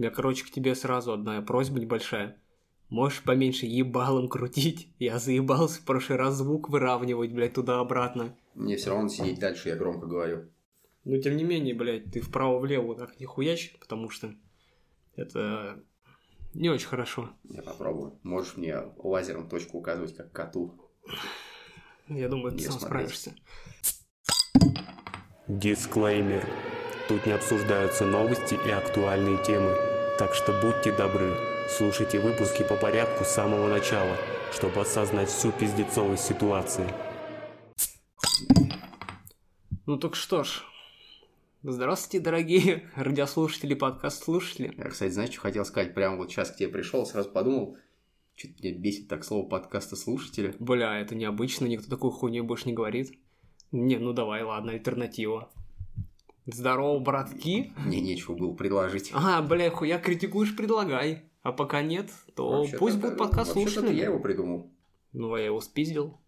У меня, короче, к тебе сразу одна просьба небольшая. Можешь поменьше ебалом крутить? Я заебался в прошлый раз звук выравнивать, блядь, туда-обратно. Мне все равно сидеть дальше, я громко говорю. Но тем не менее, блядь, ты вправо-влево так не хуячь, потому что это не очень хорошо. Я попробую. Можешь мне лазером точку указывать, как коту. Я думаю, ты сам справишься. Дисклеймер. Тут не обсуждаются новости и актуальные темы, так что будьте добры, слушайте выпуски по порядку с самого начала, чтобы осознать всю пиздецовость ситуации. Ну так что ж, здравствуйте, дорогие радиослушатели, подкаст-слушатели. Я, кстати, знаешь, что хотел сказать? Прямо вот сейчас к тебе пришел, сразу подумал, что-то меня бесит так слово подкаста слушателя. Бля, это необычно, никто такую хуйню больше не говорит. Не, ну давай, ладно, альтернатива. Здорово, братки. Мне нечего было предложить. А, бля, хуя критикуешь, предлагай. А пока нет, то Вообще-то пусть будет подкаст слушателей. я его придумал. Ну, а я его спиздил.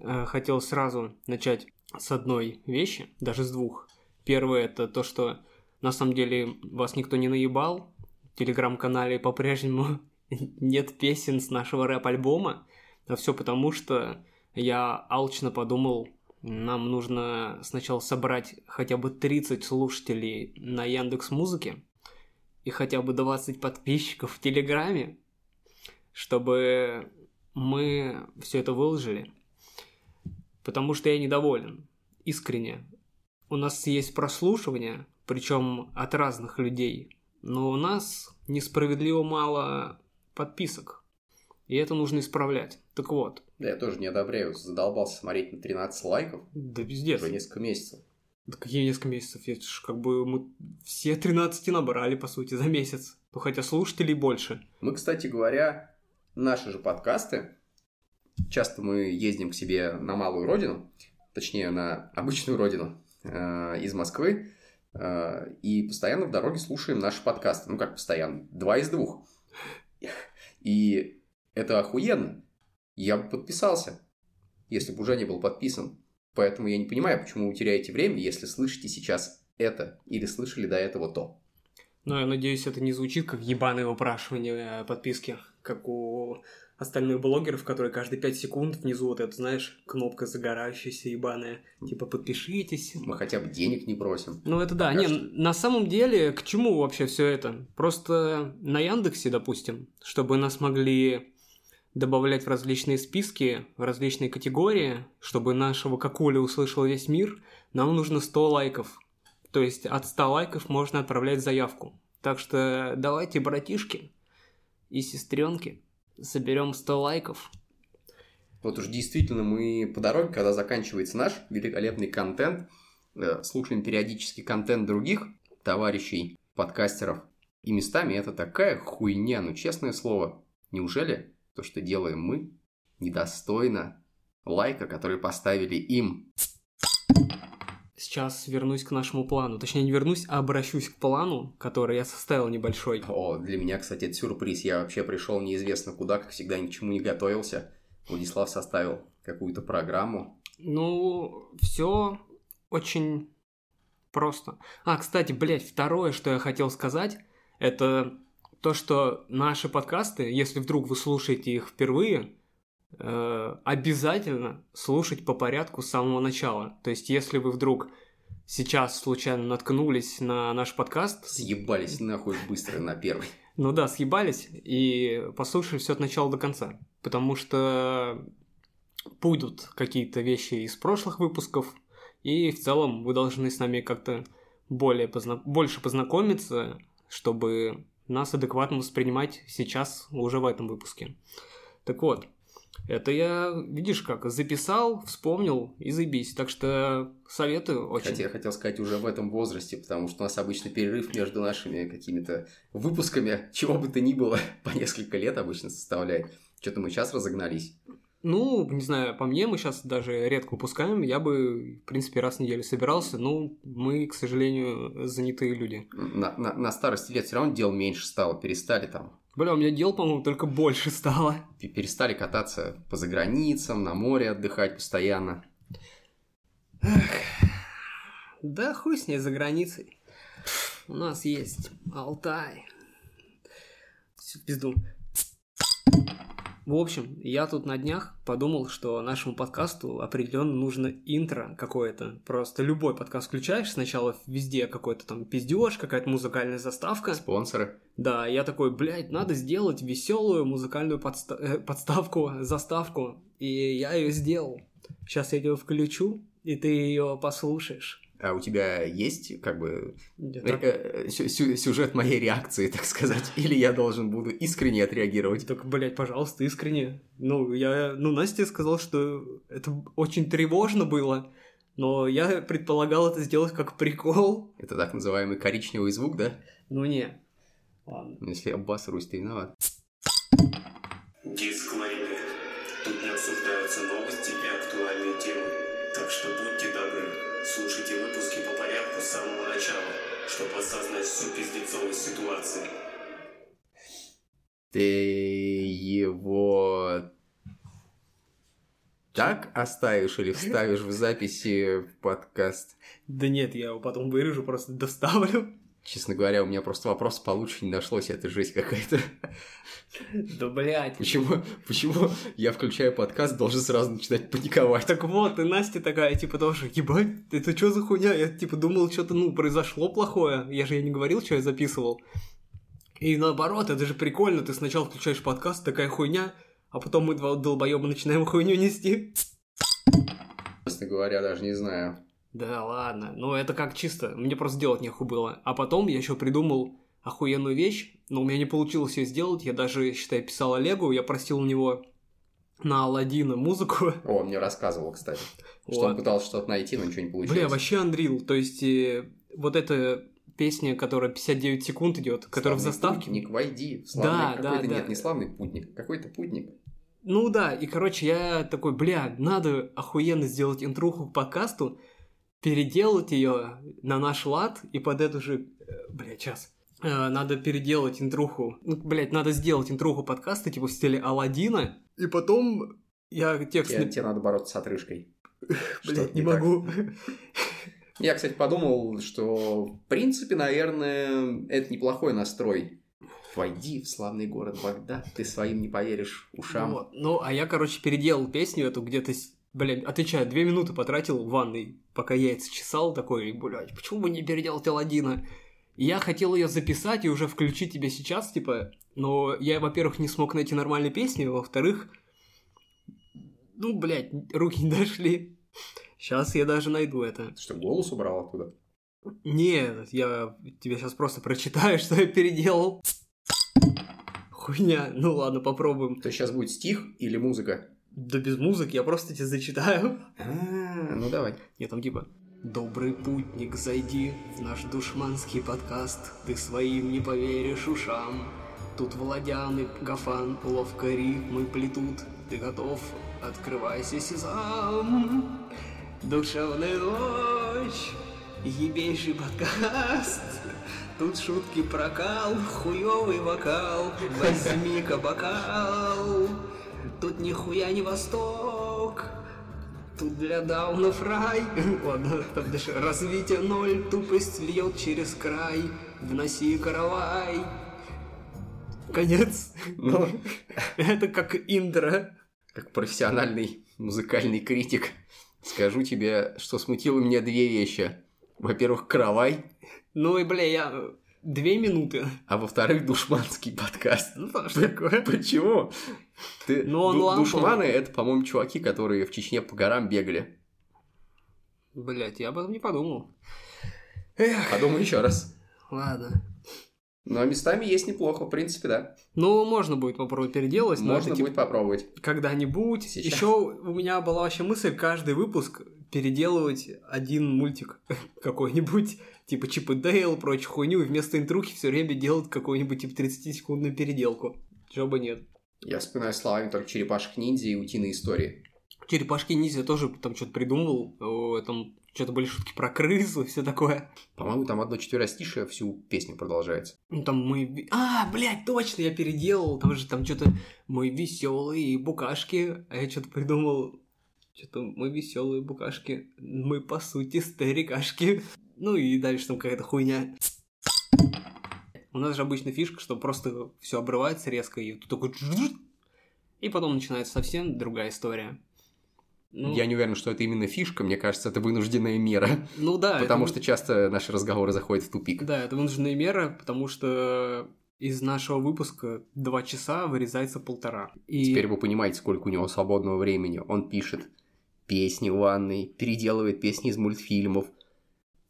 Э, Хотел сразу начать с одной вещи, даже с двух. Первое это то, что на самом деле вас никто не наебал. В телеграм-канале по-прежнему нет песен с нашего рэп-альбома. А все потому, что я алчно подумал, нам нужно сначала собрать хотя бы 30 слушателей на Яндекс Музыке и хотя бы 20 подписчиков в Телеграме, чтобы мы все это выложили. Потому что я недоволен. Искренне. У нас есть прослушивание, причем от разных людей. Но у нас несправедливо мало подписок. И это нужно исправлять. Так вот, Да, я тоже не одобряю. Задолбался смотреть на 13 лайков да пиздец. уже несколько месяцев. Да какие несколько месяцев? Это ж как бы мы все 13 набрали, по сути, за месяц. Ну, хотя слушателей больше. Мы, кстати говоря, наши же подкасты, часто мы ездим к себе на малую родину, точнее, на обычную родину э, из Москвы, э, и постоянно в дороге слушаем наши подкасты. Ну, как постоянно? Два из двух. И это охуенно. Я бы подписался, если бы уже не был подписан. Поэтому я не понимаю, почему вы теряете время, если слышите сейчас это или слышали до этого то. Но я надеюсь, это не звучит как ебаное упрашивание э, подписки, как у остальных блогеров, которые каждые 5 секунд внизу вот это, знаешь, кнопка загорающаяся ебаная, типа подпишитесь. Мы хотя бы денег не просим. Ну это да, не, на самом деле, к чему вообще все это? Просто на Яндексе, допустим, чтобы нас могли добавлять в различные списки, в различные категории, чтобы нашего какуля услышал весь мир, нам нужно 100 лайков. То есть от 100 лайков можно отправлять заявку. Так что давайте, братишки и сестренки, соберем 100 лайков. Вот уж действительно мы по дороге, когда заканчивается наш великолепный контент, э, слушаем периодически контент других товарищей, подкастеров. И местами это такая хуйня, ну честное слово. Неужели то, что делаем мы, недостойно лайка, который поставили им? Сейчас вернусь к нашему плану. Точнее, не вернусь, а обращусь к плану, который я составил небольшой. О, для меня, кстати, это сюрприз. Я вообще пришел неизвестно куда, как всегда, ни к чему не готовился. Владислав составил какую-то программу. Ну, все очень просто. А, кстати, блядь, второе, что я хотел сказать, это то, что наши подкасты, если вдруг вы слушаете их впервые, э, обязательно слушать по порядку с самого начала. То есть, если вы вдруг сейчас случайно наткнулись на наш подкаст, Съебались нахуй быстро на первый. ну да, съебались и послушали все от начала до конца. Потому что будут какие-то вещи из прошлых выпусков, и в целом вы должны с нами как-то более позна- больше познакомиться, чтобы нас адекватно воспринимать сейчас, уже в этом выпуске. Так вот, это я, видишь как, записал, вспомнил и заебись. Так что советую очень. Хотя я хотел сказать уже в этом возрасте, потому что у нас обычно перерыв между нашими какими-то выпусками, чего бы то ни было, по несколько лет обычно составляет. Что-то мы сейчас разогнались. Ну, не знаю, по мне мы сейчас даже редко выпускаем. Я бы, в принципе, раз в неделю собирался. Ну, мы, к сожалению, занятые люди. На, на- на старости лет все равно дел меньше стало, перестали там, Бля, у меня дел, по-моему, только больше стало. пе- перестали кататься по заграницам, на море отдыхать постоянно. Да хуй с ней за границей. У нас есть Алтай. Пизду. В общем, я тут на днях подумал, что нашему подкасту определенно нужно интро какое-то. Просто любой подкаст включаешь, сначала везде какой-то там пиздеж, какая-то музыкальная заставка. Спонсоры. Да, я такой, блядь, надо сделать веселую музыкальную подста- э, подставку, заставку. И я ее сделал. Сейчас я ее включу, и ты ее послушаешь. А у тебя есть, как бы, э, так- э, сю- сю- сюжет моей реакции, так сказать? Или я должен буду искренне отреагировать? Так, блядь, пожалуйста, искренне. Ну, я, ну, Настя сказал, что это очень тревожно было, но я предполагал это сделать как прикол. Это так называемый коричневый звук, да? Ну, не. Ладно. Ну, Если я обосрусь, ты виноват. Дисклеймер. Тут не обсуждаются новости и актуальные темы. Так что будьте добры, слушайте выпуски по порядку с самого начала, чтобы осознать всю пиздецовость ситуации. Ты его так оставишь или вставишь в записи в подкаст? Да нет, я его потом вырежу, просто доставлю. Честно говоря, у меня просто вопрос получше не нашлось, это жесть какая-то. Да, блядь. Почему, почему я включаю подкаст, должен сразу начинать паниковать? Так вот, и Настя такая, типа, тоже, ебать, это что за хуйня? Я, типа, думал, что-то, ну, произошло плохое. Я же ей не говорил, что я записывал. И наоборот, это же прикольно. Ты сначала включаешь подкаст, такая хуйня, а потом мы два долбоеба начинаем хуйню нести. Честно говоря, даже не знаю. Да ладно, ну это как чисто, мне просто делать нехуй было. А потом я еще придумал охуенную вещь, но у меня не получилось ее сделать. Я даже, считай, писал Олегу, я просил у него на Алладина музыку. О, он мне рассказывал, кстати, что он Вот. пытался что-то найти, но ничего не получилось. Бля, вообще Unreal. То есть э, вот эта песня, которая 59 секунд идет, которая в заставке. Путник, войди. Славный Да, да, какой-то, да. нет, не славный путник, какой-то путник. Ну да, и короче, я такой, бля, надо охуенно сделать интруху к подкасту, переделать ее на наш лад и под эту же... э, Бля, час. Э, Надо переделать интруху. Ну, блядь, надо сделать интруху подкаста, типа в стиле Алладина. И потом я текст... Тебе, нап- тебе надо бороться с отрыжкой. Блядь, не не могу. Я, кстати, подумал, что, в принципе, наверное, это неплохой настрой. Войди в славный город Багдад, ты своим не поверишь ушам. Вот. Ну, а я, короче, переделал песню эту где-то, блядь, отвечаю, две минуты потратил в ванной, пока яйца чесал, такой, блядь, почему бы не переделать Аладдина? Я хотел ее записать и уже включить тебе сейчас, типа, но я, во-первых, не смог найти нормальной песни, во-вторых, ну, блядь, руки не дошли. Сейчас я даже найду это. Ты что, голос убрал оттуда? Нет, я тебе сейчас просто прочитаю, что я переделал. Хуйня. Ну ладно, попробуем. То сейчас будет стих или музыка? Да без музыки, я просто тебе зачитаю. А, ну давай. Я там типа Добрый путник, зайди в наш душманский подкаст, Ты своим не поверишь ушам. Тут Владян и Гафан ловко рифмы плетут, Ты готов? Открывайся, сезам. Душевная ночь, ебейший подкаст. Тут шутки прокал, хуёвый вокал, возьми-ка бокал. Тут нихуя не восток, Тут для даунов рай. Ладно, там дальше. Развитие ноль, тупость льет через край. Вноси каравай. Конец. Ну, Это как интро. как профессиональный музыкальный критик, скажу тебе, что смутило меня две вещи. Во-первых, каравай, Ну и, бля, я... Две минуты. а во-вторых, душманский подкаст. Ну, что такое? Почему? Ты, Ну, он ламповый. душманы это, по-моему, чуваки, которые в Чечне по горам бегали. Блять, я об этом не подумал. Эх, Подумай еще раз. ладно. Но местами есть неплохо, в принципе, да. Ну, можно будет попробовать переделать, но Можно типа, будет попробовать. когда-нибудь. Сейчас. Еще у меня была вообще мысль каждый выпуск переделывать один мультик какой-нибудь, типа Чип и Дейл, прочую хуйню, и вместо интрухи все время делать какую-нибудь типа 30-секундную переделку. Чего бы нет. Я вспоминаю словами только черепашек ниндзя и утиные истории. Черепашки ниндзя тоже там что-то придумывал, там что-то были шутки про крысу и все такое. По-моему, там одно четверостишее всю песню продолжается. Ну там мы... А, блядь, точно, я переделал. Там же там что-то мы веселые букашки, а я что-то придумал. Что-то мы веселые букашки, мы по сути старикашки. Ну и дальше там какая-то хуйня. У нас же обычно фишка, что просто все обрывается резко, и тут такой... И потом начинается совсем другая история. Ну, я не уверен, что это именно фишка, мне кажется, это вынужденная мера. Ну да. Потому это... что часто наши разговоры заходят в тупик. Да, это вынужденная мера, потому что из нашего выпуска два часа вырезается полтора. И... Теперь вы понимаете, сколько у него свободного времени. Он пишет песни в ванной, переделывает песни из мультфильмов,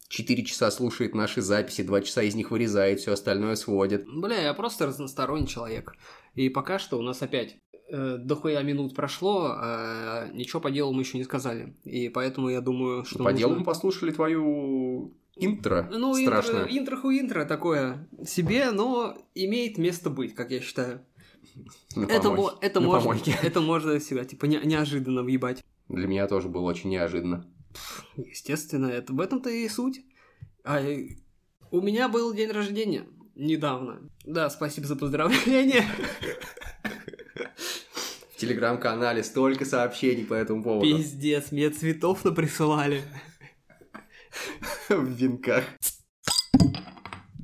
Четыре часа слушает наши записи, два часа из них вырезает, все остальное сводит. Бля, я просто разносторонний человек. И пока что у нас опять э, дохуя минут прошло, а ничего по делу мы еще не сказали. И поэтому я думаю, что... По нужно... делу мы послушали твою интро ну, страшное. Интро, интро интро такое себе, но имеет место быть, как я считаю. На это, это, На можно, это можно всегда, типа, не- неожиданно въебать. Для меня тоже было очень неожиданно. Естественно, это в этом-то и суть. А у меня был день рождения недавно. Да, спасибо за поздравление. В телеграм-канале столько сообщений по этому поводу. Пиздец, мне цветов наприсылали. В венках.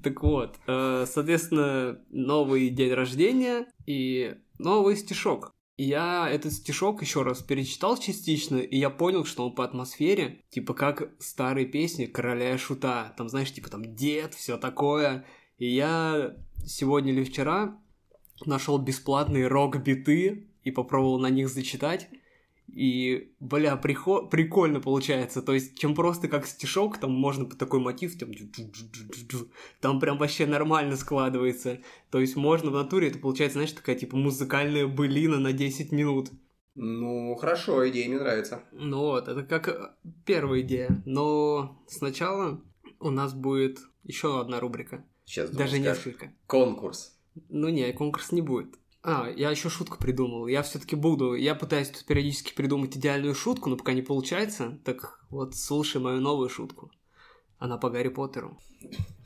Так вот, э, соответственно, новый день рождения и новый стишок я этот стишок еще раз перечитал частично, и я понял, что он по атмосфере, типа как старые песни короля и шута. Там, знаешь, типа там дед, все такое. И я сегодня или вчера нашел бесплатные рок-биты и попробовал на них зачитать. И, бля, прихо... прикольно получается. То есть, чем просто как стишок, там можно по такой мотив, там, там прям вообще нормально складывается. То есть, можно в натуре, это получается, знаешь, такая типа музыкальная былина на 10 минут. Ну, хорошо, идея мне нравится. Ну вот, это как э, первая идея. Но сначала у нас будет еще одна рубрика. Сейчас Даже скажешь. несколько. Конкурс. Ну не, конкурс не будет. А, я еще шутку придумал. Я все-таки буду. Я пытаюсь тут периодически придумать идеальную шутку, но пока не получается. Так вот, слушай мою новую шутку. Она по Гарри Поттеру.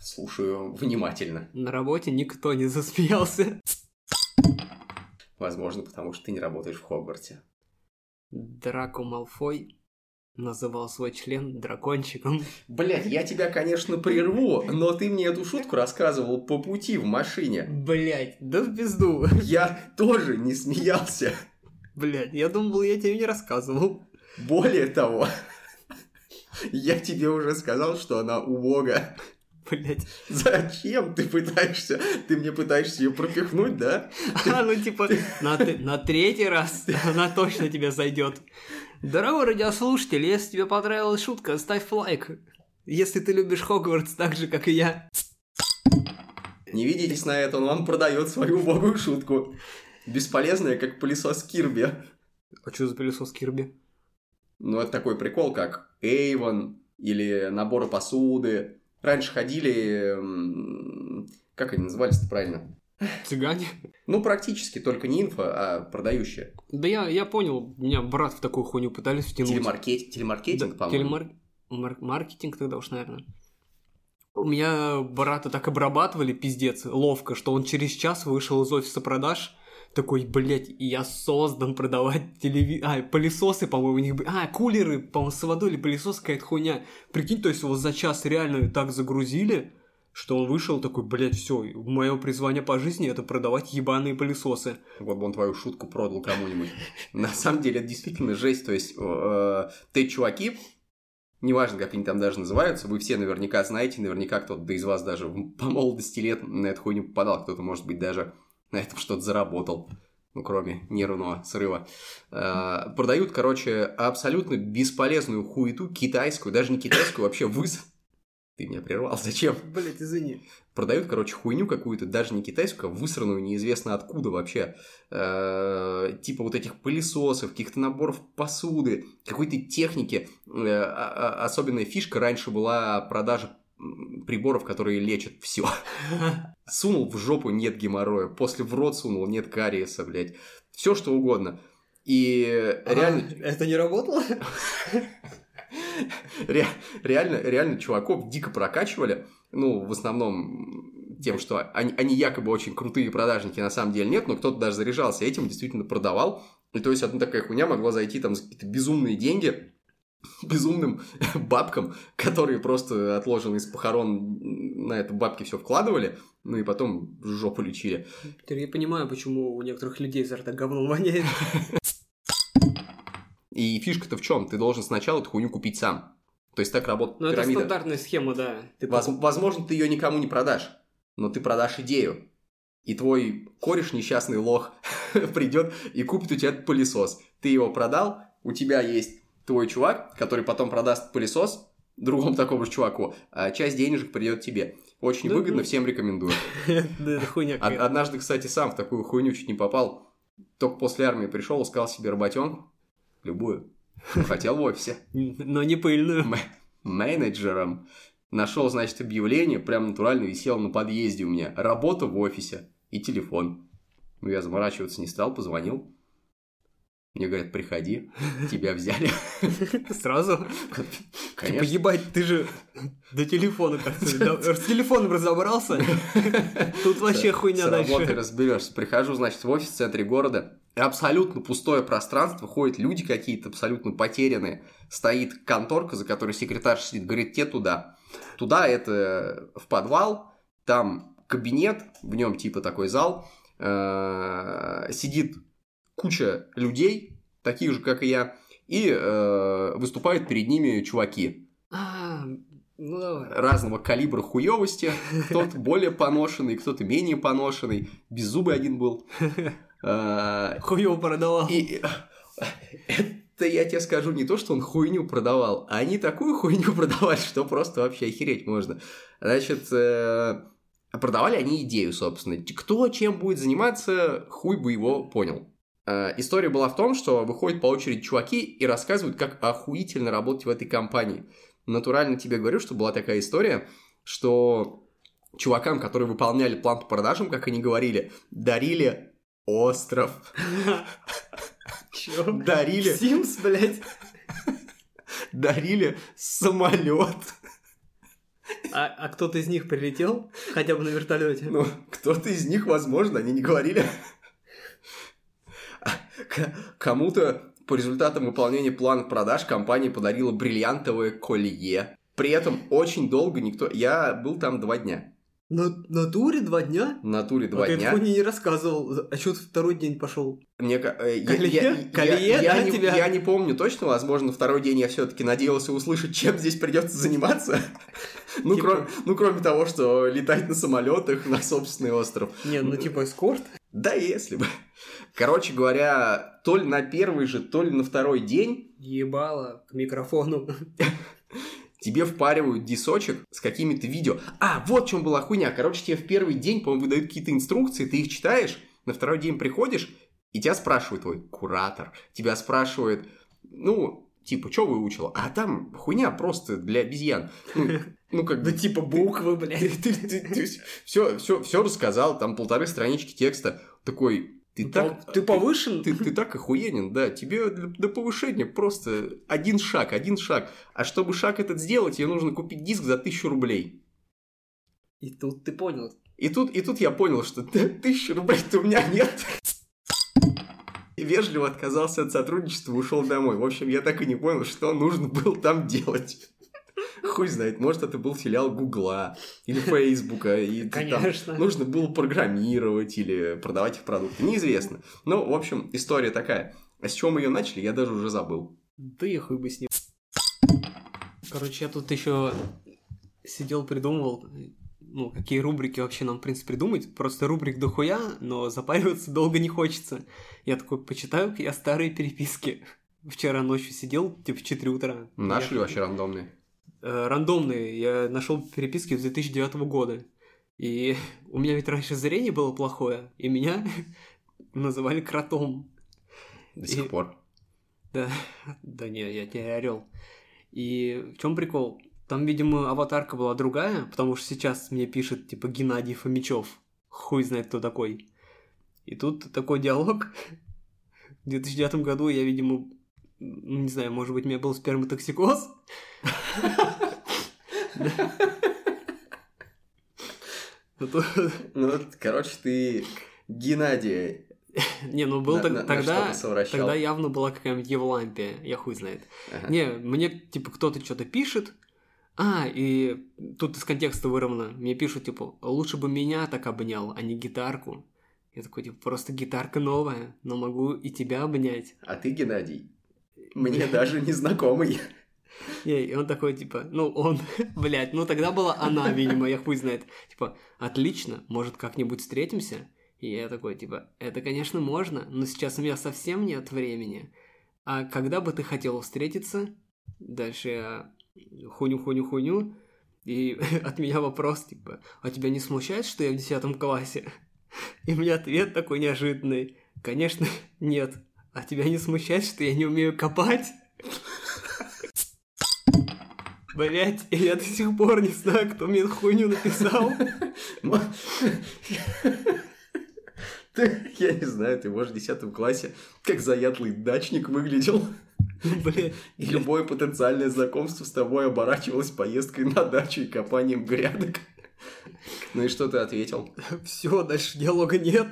Слушаю внимательно. На работе никто не засмеялся. Возможно, потому что ты не работаешь в Хогвартсе. Драко Малфой называл свой член дракончиком. Блять, я тебя, конечно, прерву, но ты мне эту шутку рассказывал по пути в машине. Блять, да в пизду. Я тоже не смеялся. Блять, я думал, я тебе не рассказывал. Более того, я тебе уже сказал, что она у Бога. Блять. Зачем ты пытаешься? Ты мне пытаешься ее пропихнуть, да? А, ну типа, на, на третий раз она точно тебе зайдет. Дорогой радиослушатель, если тебе понравилась шутка, ставь лайк. Если ты любишь Хогвартс так же, как и я. Не видитесь на это, он вам продает свою убогую шутку. Бесполезная, как пылесос Кирби. А что за пылесос Кирби? Ну, это такой прикол, как Эйвон или наборы посуды. Раньше ходили... Как они назывались-то правильно? Цыгане? Ну, практически, только не инфо, а продающие. Да я, я понял, меня брат в такую хуйню пытались втянуть. Телемаркет... Телемаркетинг, да, по-моему. Телемар... Мар... Маркетинг тогда уж, наверное. У меня брата так обрабатывали, пиздец, ловко, что он через час вышел из офиса продаж, такой, блядь, я создан продавать телеви... А, пылесосы, по-моему, у них были... А, кулеры, по-моему, с водой или пылесос какая-то хуйня. Прикинь, то есть его за час реально так загрузили, что он вышел такой, блядь, все, мое призвание по жизни это продавать ебаные пылесосы. Вот бы он твою шутку продал кому-нибудь. На самом деле это действительно жесть, то есть э, ты чуваки, неважно, как они там даже называются, вы все наверняка знаете, наверняка кто-то из вас даже по молодости лет на эту хуйню попадал, кто-то, может быть, даже на этом что-то заработал, ну, кроме нервного срыва. Э, продают, короче, абсолютно бесполезную хуету китайскую, даже не китайскую, вообще выс ты меня прервал, зачем? Блять, извини. Продают, короче, хуйню какую-то, даже не китайскую, а высранную неизвестно откуда вообще. Э-э- типа вот этих пылесосов, каких-то наборов посуды, какой-то техники. Э-э- особенная фишка раньше была продажа приборов, которые лечат все. Сунул в жопу, нет геморроя. После в рот сунул, нет кариеса, блядь. Все что угодно. И реально... А, это не работало? Ре, реально, реально чуваков дико прокачивали. Ну, в основном тем, что они, они якобы очень крутые продажники, на самом деле нет, но кто-то даже заряжался этим, действительно продавал. И то есть одна такая хуйня могла зайти там за какие-то безумные деньги. безумным бабкам, которые просто отложены из похорон на это бабки все вкладывали, ну и потом жопу лечили. Теперь я понимаю, почему у некоторых людей изо рта говном воняет. И фишка-то в чем? Ты должен сначала эту хуйню купить сам. То есть так работает Ну, это стандартная схема, да. Ты Воз- покуп- Возможно, ты ее никому не продашь, но ты продашь идею. И твой кореш, несчастный лох, придет и купит у тебя этот пылесос. Ты его продал, у тебя есть твой чувак, который потом продаст пылесос другому такому же чуваку, а часть денежек придет тебе. Очень Да, выгодно, ну. всем рекомендую. Хуйня. Однажды, кстати, сам в такую хуйню чуть не попал. Только после армии пришел, искал себе работенку. Любую. Хотел в офисе. Но не пыльную. Менеджером. Нашел, значит, объявление, прям натурально висело на подъезде у меня. Работа в офисе и телефон. Ну, я заморачиваться не стал, позвонил. Мне говорят, приходи, тебя взяли. Сразу. Типа, Конечно. ебать, ты же до телефона как-то... С телефоном разобрался? Тут вообще хуйня С работой дальше. разберешься. Прихожу, значит, в офис в центре города. Абсолютно пустое пространство. Ходят люди какие-то абсолютно потерянные. Стоит конторка, за которой секретарь сидит. Говорит, те туда. Туда это в подвал. Там кабинет. В нем типа такой зал. Э, Сидит куча людей, таких же, как и я. И э, выступают перед ними чуваки А, ну давай. разного калибра хуёвости. Кто-то более поношенный, кто-то менее поношенный. Беззубый один был. А, Хуёво продавал. И это я тебе скажу не то, что он хуйню продавал, а они такую хуйню продавали, что просто вообще охереть можно. Значит, э, продавали они идею, собственно. Кто чем будет заниматься, хуй бы его понял. Э, История была в том, что выходят по очереди чуваки и рассказывают, как охуительно работать в этой компании. Натурально тебе говорю, что была такая история, что чувакам, которые выполняли план по продажам, как они говорили, дарили остров, Чё? дарили, Симс, блядь. дарили самолет. А, а кто-то из них прилетел? Хотя бы на вертолете? Ну, кто-то из них, возможно, они не говорили. К- Кому-то по результатам выполнения плана продаж компания подарила бриллиантовое колье. При этом очень долго никто... Я был там два дня. На, на туре два дня? В натуре два а ты дня. хуйню не рассказывал. А что ты второй день пошел? Мне, э, я, Колье? я- я- да, не, тебя? я не помню точно, возможно, второй день я все-таки надеялся услышать, чем здесь придется заниматься. Ну, Типа- кроме, ну, кроме того, что летать на самолетах на собственный остров. Не, ну типа эскорт. Да, если бы. Короче говоря, то ли на первый же, то ли на второй день Ебало к микрофону. тебе впаривают дисочек с какими-то видео. А, вот в чем была хуйня. Короче, тебе в первый день, по-моему, выдают какие-то инструкции, ты их читаешь, на второй день приходишь, и тебя спрашивает твой куратор. Тебя спрашивает, ну, типа, что выучила? А там хуйня просто для обезьян. Ну, ну, как бы... типа буквы, блядь. все, все, все рассказал, там полторы странички текста. Такой, ты так... Ты повышен? Ты, ты так охуенен, да. Тебе для, для повышения просто один шаг, один шаг. А чтобы шаг этот сделать, тебе нужно купить диск за тысячу рублей. И тут ты понял. И тут, и тут я понял, что «Да, тысячи рублей-то у меня нет. И вежливо отказался от сотрудничества ушел домой. В общем, я так и не понял, что нужно было там делать. Хуй знает, может, это был филиал Гугла или Фейсбука. И Конечно. нужно было программировать или продавать их продукты. Неизвестно. Ну, в общем, история такая. А с чего мы ее начали, я даже уже забыл. Да и хуй бы с ним. Короче, я тут еще сидел, придумывал, ну, какие рубрики вообще нам, в принципе, придумать. Просто рубрик дохуя, но запариваться долго не хочется. Я такой, почитаю я старые переписки. Вчера ночью сидел, типа, в 4 утра. Наши ли Я- вообще рандомные? Э, рандомные. Я нашел переписки с 2009 года. И у меня ведь раньше зрение было плохое, и меня называли кротом. До сих И- пор. Да, да не, я не орел. И в чем прикол? Там, видимо, аватарка была другая, потому что сейчас мне пишет, типа, Геннадий Фомичев. Хуй знает, кто такой. И тут такой диалог. В 2009 году я, видимо, ну, не знаю, может быть, у меня был сперматоксикоз. Ну, Ну, короче, ты Геннадия Не, ну был тогда, тогда явно была какая-нибудь Евлампия, я хуй знает. Не, мне, типа, кто-то что-то пишет, а, и тут из контекста вырвано, мне пишут, типа, лучше бы меня так обнял, а не гитарку. Я такой, типа, просто гитарка новая, но могу и тебя обнять. А ты, Геннадий, мне даже не знакомый. Не, и он такой, типа, ну, он, блядь, ну тогда была она, видимо, я хуй знает. Типа, отлично, может, как-нибудь встретимся? И я такой, типа, это, конечно, можно, но сейчас у меня совсем нет времени. А когда бы ты хотел встретиться? Дальше я хуню-хуню-хуню, и от меня вопрос, типа, а тебя не смущает, что я в десятом классе? И меня ответ такой неожиданный, конечно, нет. А тебя не смущает, что я не умею копать? Блять, я до сих пор не знаю, кто мне эту хуйню написал. Ты, я не знаю, ты, может, в 10 классе как заядлый дачник выглядел. Блядь, И любое потенциальное знакомство с тобой оборачивалось поездкой на дачу и копанием грядок. Ну и что ты ответил? все, дальше диалога нет.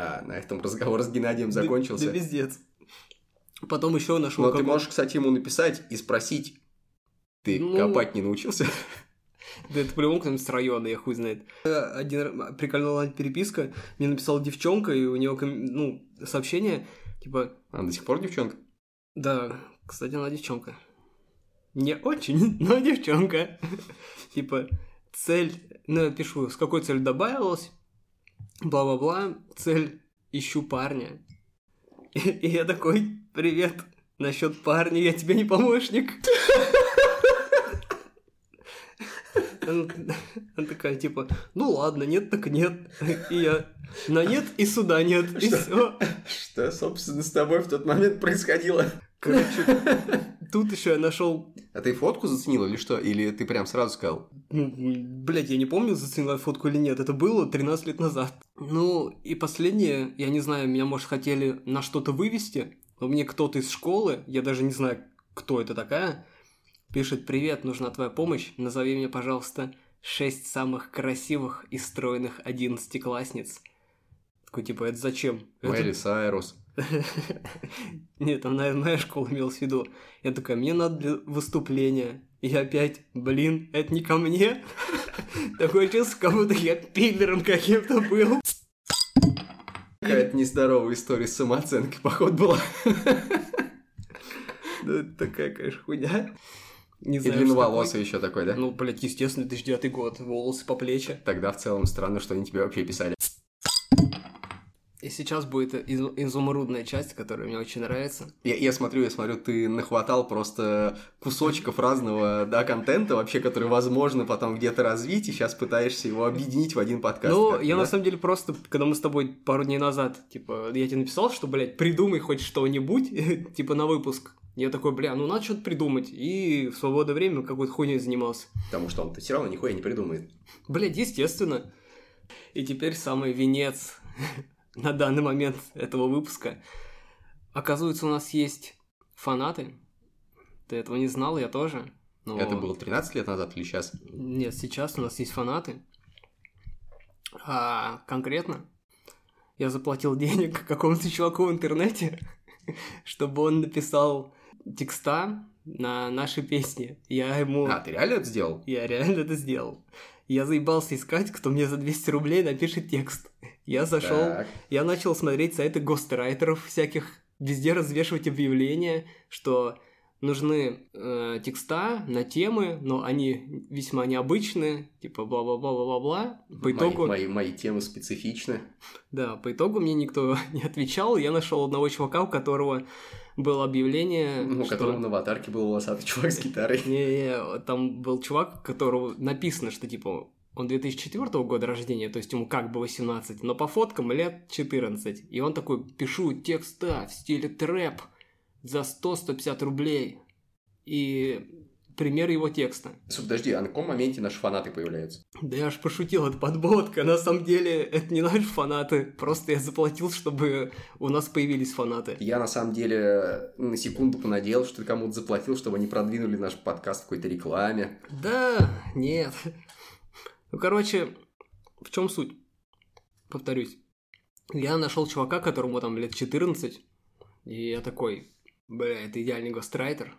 А, на этом разговор с Геннадием Да- закончился. Да, пиздец. Потом еще нашел Но ты можешь, кстати, ему написать и спросить, ты Ну, копать не научился? Да это по-любому кто-нибудь с района, я хуй знает. Э, Один раз прикольная переписка, мне написала девчонка, и у нее, ну, сообщение, типа, Она до сих пор девчонка? Да, кстати, она девчонка. Не очень, но девчонка. Типа, цель... Ну, я пишу, с какой целью добавилась, бла-бла-бла, цель ищу парня. И, и я такой, привет, насчет парня я тебе не помощник. Она, такая, типа, ну ладно, нет так нет. И я, на нет и сюда нет, и все. Что, собственно, с тобой в тот момент происходило? Короче, тут еще я нашел А ты фотку заценил или что? Или ты прям сразу сказал? Блять, я не помню, заценила фотку или нет. Это было 13 лет назад. Ну, и последнее, я не знаю, меня, может, хотели на что-то вывести, но мне кто-то из школы, я даже не знаю, кто это такая, пишет «Привет, нужна твоя помощь, назови мне, пожалуйста, шесть самых красивых и стройных одиннадцатиклассниц». Такой, типа, это зачем? Это- Майли Сайрус. Нет, там, наверное, моя школа имелась в виду. Я такая, мне надо для выступления. И опять, блин, это не ко мне. Такое чувство, как будто я пидором каким-то был. Какая-то нездоровая история с самооценкой, походу, была. Ну, это такая, конечно, хуйня. Не И знаю, длинноволосый еще такой, да? Ну, блядь, естественно, 2009 год, волосы по плечи. Тогда в целом странно, что они тебе вообще писали. И сейчас будет из- изумрудная часть, которая мне очень нравится. Я, я смотрю, я смотрю, ты нахватал просто кусочков разного, да, контента вообще, который возможно потом где-то развить, и сейчас пытаешься его объединить в один подкаст. Ну, я да? на самом деле просто, когда мы с тобой пару дней назад, типа, я тебе написал, что, блядь, придумай хоть что-нибудь, типа, на выпуск. Я такой, бля, ну надо что-то придумать. И в свободное время какой-то хуйней занимался. Потому что он все равно нихуя не придумает. Блядь, естественно. И теперь самый венец на данный момент этого выпуска. Оказывается, у нас есть фанаты. Ты этого не знал, я тоже. Но- Это было 13 лет назад или сейчас? Нет, сейчас у нас есть фанаты. А конкретно я заплатил денег какому-то чуваку в интернете, чтобы он написал текста на наши песни. Я ему... А, ты реально это сделал? Я реально это сделал. Я заебался искать, кто мне за 200 рублей напишет текст. Я зашел, Так. я начал смотреть сайты гострайтеров всяких, везде развешивать объявления, что нужны э, текста на темы, но они весьма необычные, типа бла-бла-бла-бла-бла. По Мои- итогу, Мои, мои темы специфичны. да, по итогу мне никто не отвечал. Я нашел одного чувака, у которого было объявление, Ну, у что... которого на аватарке был волосатый чувак с гитарой. Не, там был чувак, которого написано, что типа он 2004 года рождения, то есть ему как бы 18, но по фоткам лет 14. И он такой, пишу текста в стиле трэп за 100-150 рублей. И пример его текста. Слушай, подожди, а на каком моменте наши фанаты появляются? Да я аж пошутил, это подводка. На самом деле, это не наши фанаты. Просто я заплатил, чтобы у нас появились фанаты. Я на самом деле на секунду понадеял, что кому-то заплатил, чтобы они продвинули наш подкаст в какой-то рекламе. Да, нет. Ну, короче, в чем суть? Повторюсь. Я нашел чувака, которому там лет 14, и я такой, бля, это идеальный гострайтер.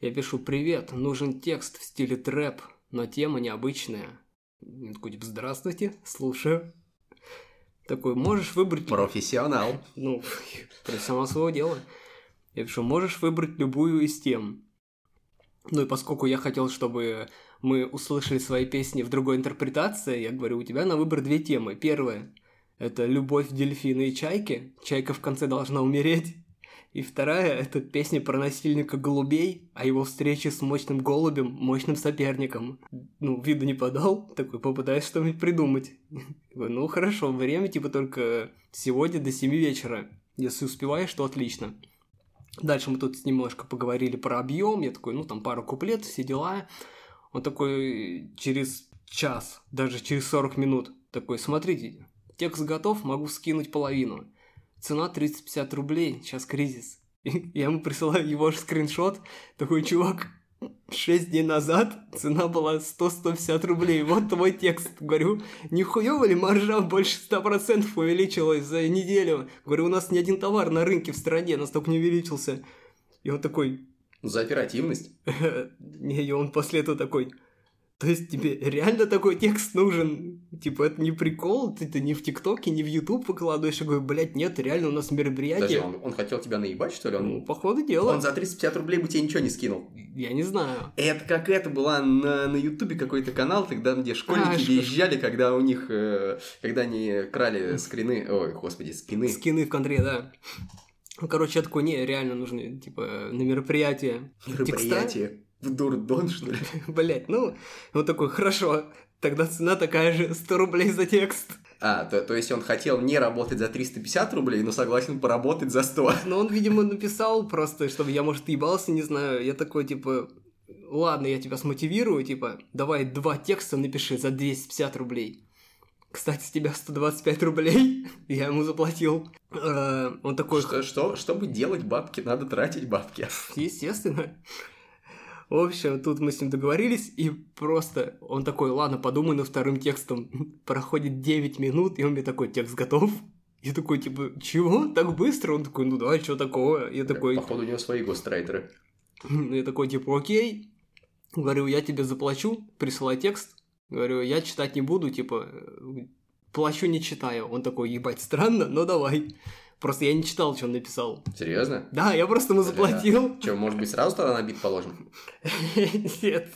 Я пишу, привет, нужен текст в стиле трэп, но тема необычная. Я такой, типа, здравствуйте, слушаю. Такой, можешь выбрать... Профессионал. Ну, профессионал своего дела. Я пишу, можешь выбрать любую из тем. Ну и поскольку я хотел, чтобы мы услышали свои песни в другой интерпретации, я говорю, у тебя на выбор две темы. Первая – это «Любовь дельфина и чайки». Чайка в конце должна умереть. И вторая – это песня про насильника голубей, а его встречи с мощным голубем, мощным соперником. Ну, виду не подал, такой попытаюсь что-нибудь придумать. Ну, хорошо, время типа только сегодня до 7 вечера. Если успеваешь, то отлично. Дальше мы тут немножко поговорили про объем, я такой, ну, там пару куплет, все дела. Он такой через час, даже через 40 минут, такой, смотрите, текст готов, могу скинуть половину. Цена 350 рублей, сейчас кризис. Я ему присылаю его же скриншот, такой, чувак, 6 дней назад цена была 100-150 рублей. Вот твой текст. Говорю, нихуево ли маржа больше 100% увеличилась за неделю? Говорю, у нас ни один товар на рынке в стране настолько не увеличился. И он такой... За оперативность? Не, и он после этого такой... То есть тебе реально такой текст нужен? Типа, это не прикол? Ты, ты не в ТикТоке, не в Ютуб выкладываешь? Я говорю, блядь, нет, реально у нас мероприятие. Подожди, он, он хотел тебя наебать, что ли? Он, Ну, походу дела. он за 350 рублей бы тебе ничего не скинул. Я не знаю. Это как это была на, на Ютубе какой-то канал, тогда где школьники А, ш- въезжали, когда у них, э, когда они крали скрины, ой, господи, скины. Скины в контре, да. Короче, я такой, не, реально нужны, типа, на мероприятие. Мероприятие. В дурдон, что ли? Блять, ну, он такой, хорошо, тогда цена такая же, 100 рублей за текст. А, то, то есть он хотел не работать за 350 рублей, но согласен поработать за 100. Но он, видимо, написал просто, чтобы я, может, ебался, не знаю. Я такой, типа, ладно, я тебя смотивирую, типа, давай два текста напиши за 250 рублей. Кстати, с тебя 125 рублей, я ему заплатил. Э, Он такой, Что, что, чтобы делать бабки, надо тратить бабки. Естественно. В общем, тут мы с ним договорились, и просто он такой, ладно, подумай над вторым текстом. Проходит 9 минут, и он мне такой, текст готов? Я такой, типа, чего? Так быстро? Он такой, ну да, что такого? Я такой, Походу, у него свои гострайтеры. я такой, типа, окей. Говорю, я тебе заплачу, присылай текст. Говорю, я читать не буду, типа, э, плачу не читаю. Он такой, ебать, странно, но давай. Просто я не читал, что он написал. Серьезно? Да, я просто ему заплатил. Че, может быть, сразу тогда на бит положим? Нет.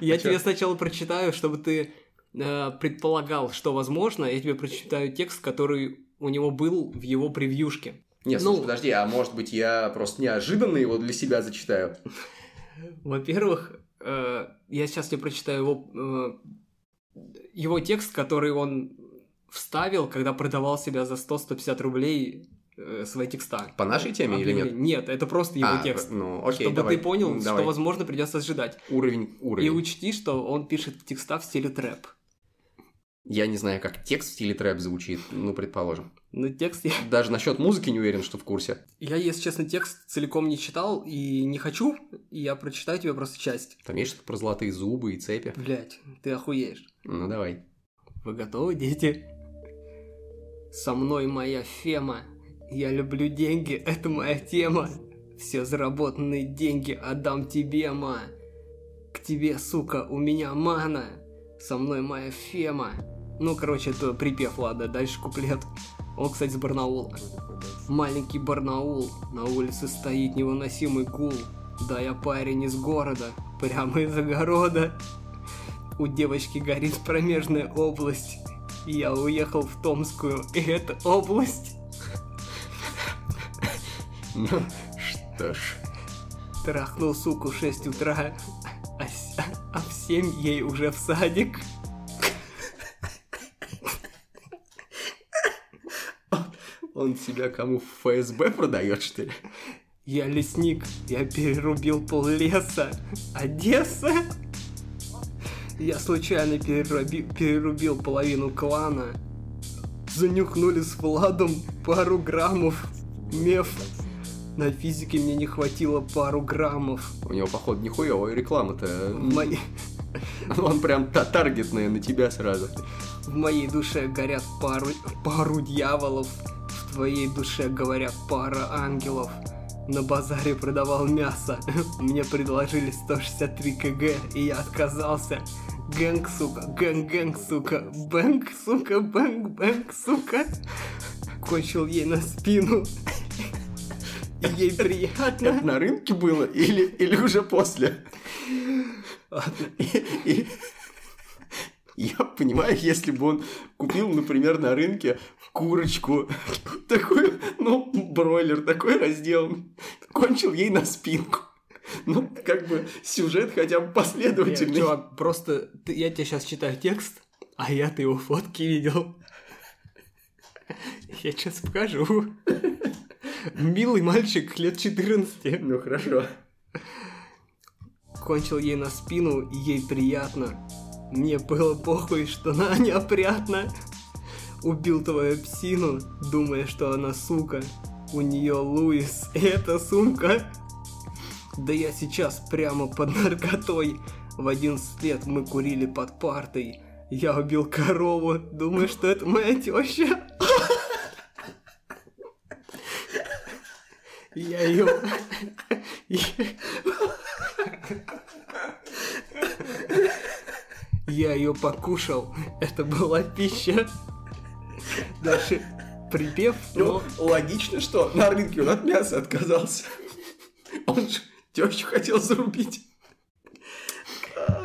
Я а чё? тебе сначала прочитаю, чтобы ты э, предполагал, что возможно. Я тебе прочитаю текст, который у него был в его превьюшке. Нет, Ну- слушай, подожди, а может быть, я просто неожиданно его для себя зачитаю? Во-первых, э, я сейчас тебе прочитаю его, э, его текст, который он вставил, когда продавал себя за 100-150 рублей э, свои текста. По нашей теме или нет? Нет, это просто его А, текст. Ну, окей, чтобы давай. ты понял, М, что, давай. возможно, придется ожидать. Уровень, И уровень. учти, что он пишет текста в стиле трэп. Я не знаю, как текст в стиле трэп звучит, ну, предположим. Но текст я... Даже насчет музыки не уверен, что в курсе. Я, если честно, текст целиком не читал и не хочу, и я прочитаю тебе просто часть. Там есть что-то про золотые зубы и цепи. Блять, ты охуеешь. Ну, давай. Вы готовы, дети? Со мной моя фема. Я люблю деньги, это моя тема. Все заработанные деньги отдам тебе, ма. К тебе, сука, у меня мана. Со мной моя фема. Ну, короче, это припев, ладно, дальше куплет. Он, кстати, с Барнаула. Маленький Барнаул, на улице стоит невыносимый гул. Да я парень из города, прямо из огорода. У девочки горит промежная область. И Я уехал в Томскую, и это область. Ну, что ж. Трахнул суку в 6 утра, а, а в 7 ей уже в садик. Он себя кому в ФСБ продает, что ли? Я лесник, я перерубил пол леса. Одесса? Я случайно переруби- перерубил половину клана. Занюхнули с Владом пару граммов. Меф. На физике мне не хватило пару граммов. У него, походу, нихуевая реклама-то. В, моей- Он прям та таргетная на тебя сразу. В моей душе горят пару, пару дьяволов, в твоей душе говорят пара ангелов. На базаре продавал мясо, мне предложили 163 кг, и я отказался. Gang, сука, gang, gang, сука, bang, сука, bang, bang, сука. Кончил ей на спину, и ей приятно. Это на рынке было или, или уже после? И- и- Я понимаю, если бы он купил, например, на рынке курочку, такую, ну, бройлер такой разделан, кончил ей на спинку. Ну, как бы сюжет хотя бы Нет, последовательный. чувак, просто ты- я тебе сейчас читаю текст, а я-то его фотки видел. Я сейчас покажу. Милый мальчик лет 14. Ну, хорошо. Кончил ей на спину, и ей приятно. Мне было похуй, что она неопрятна. Убил твою псину, думая, что она сука. У нее Луис, и это сумка. Да я сейчас прямо под наркотой. В 11 лет мы курили под партой. Я убил корову, думая, что это моя теща. Я ее... Я ее покушал. Это была пища. Дальше припев, Ну, но... логично, что на рынке он от мяса отказался. Он же тещу хотел зарубить.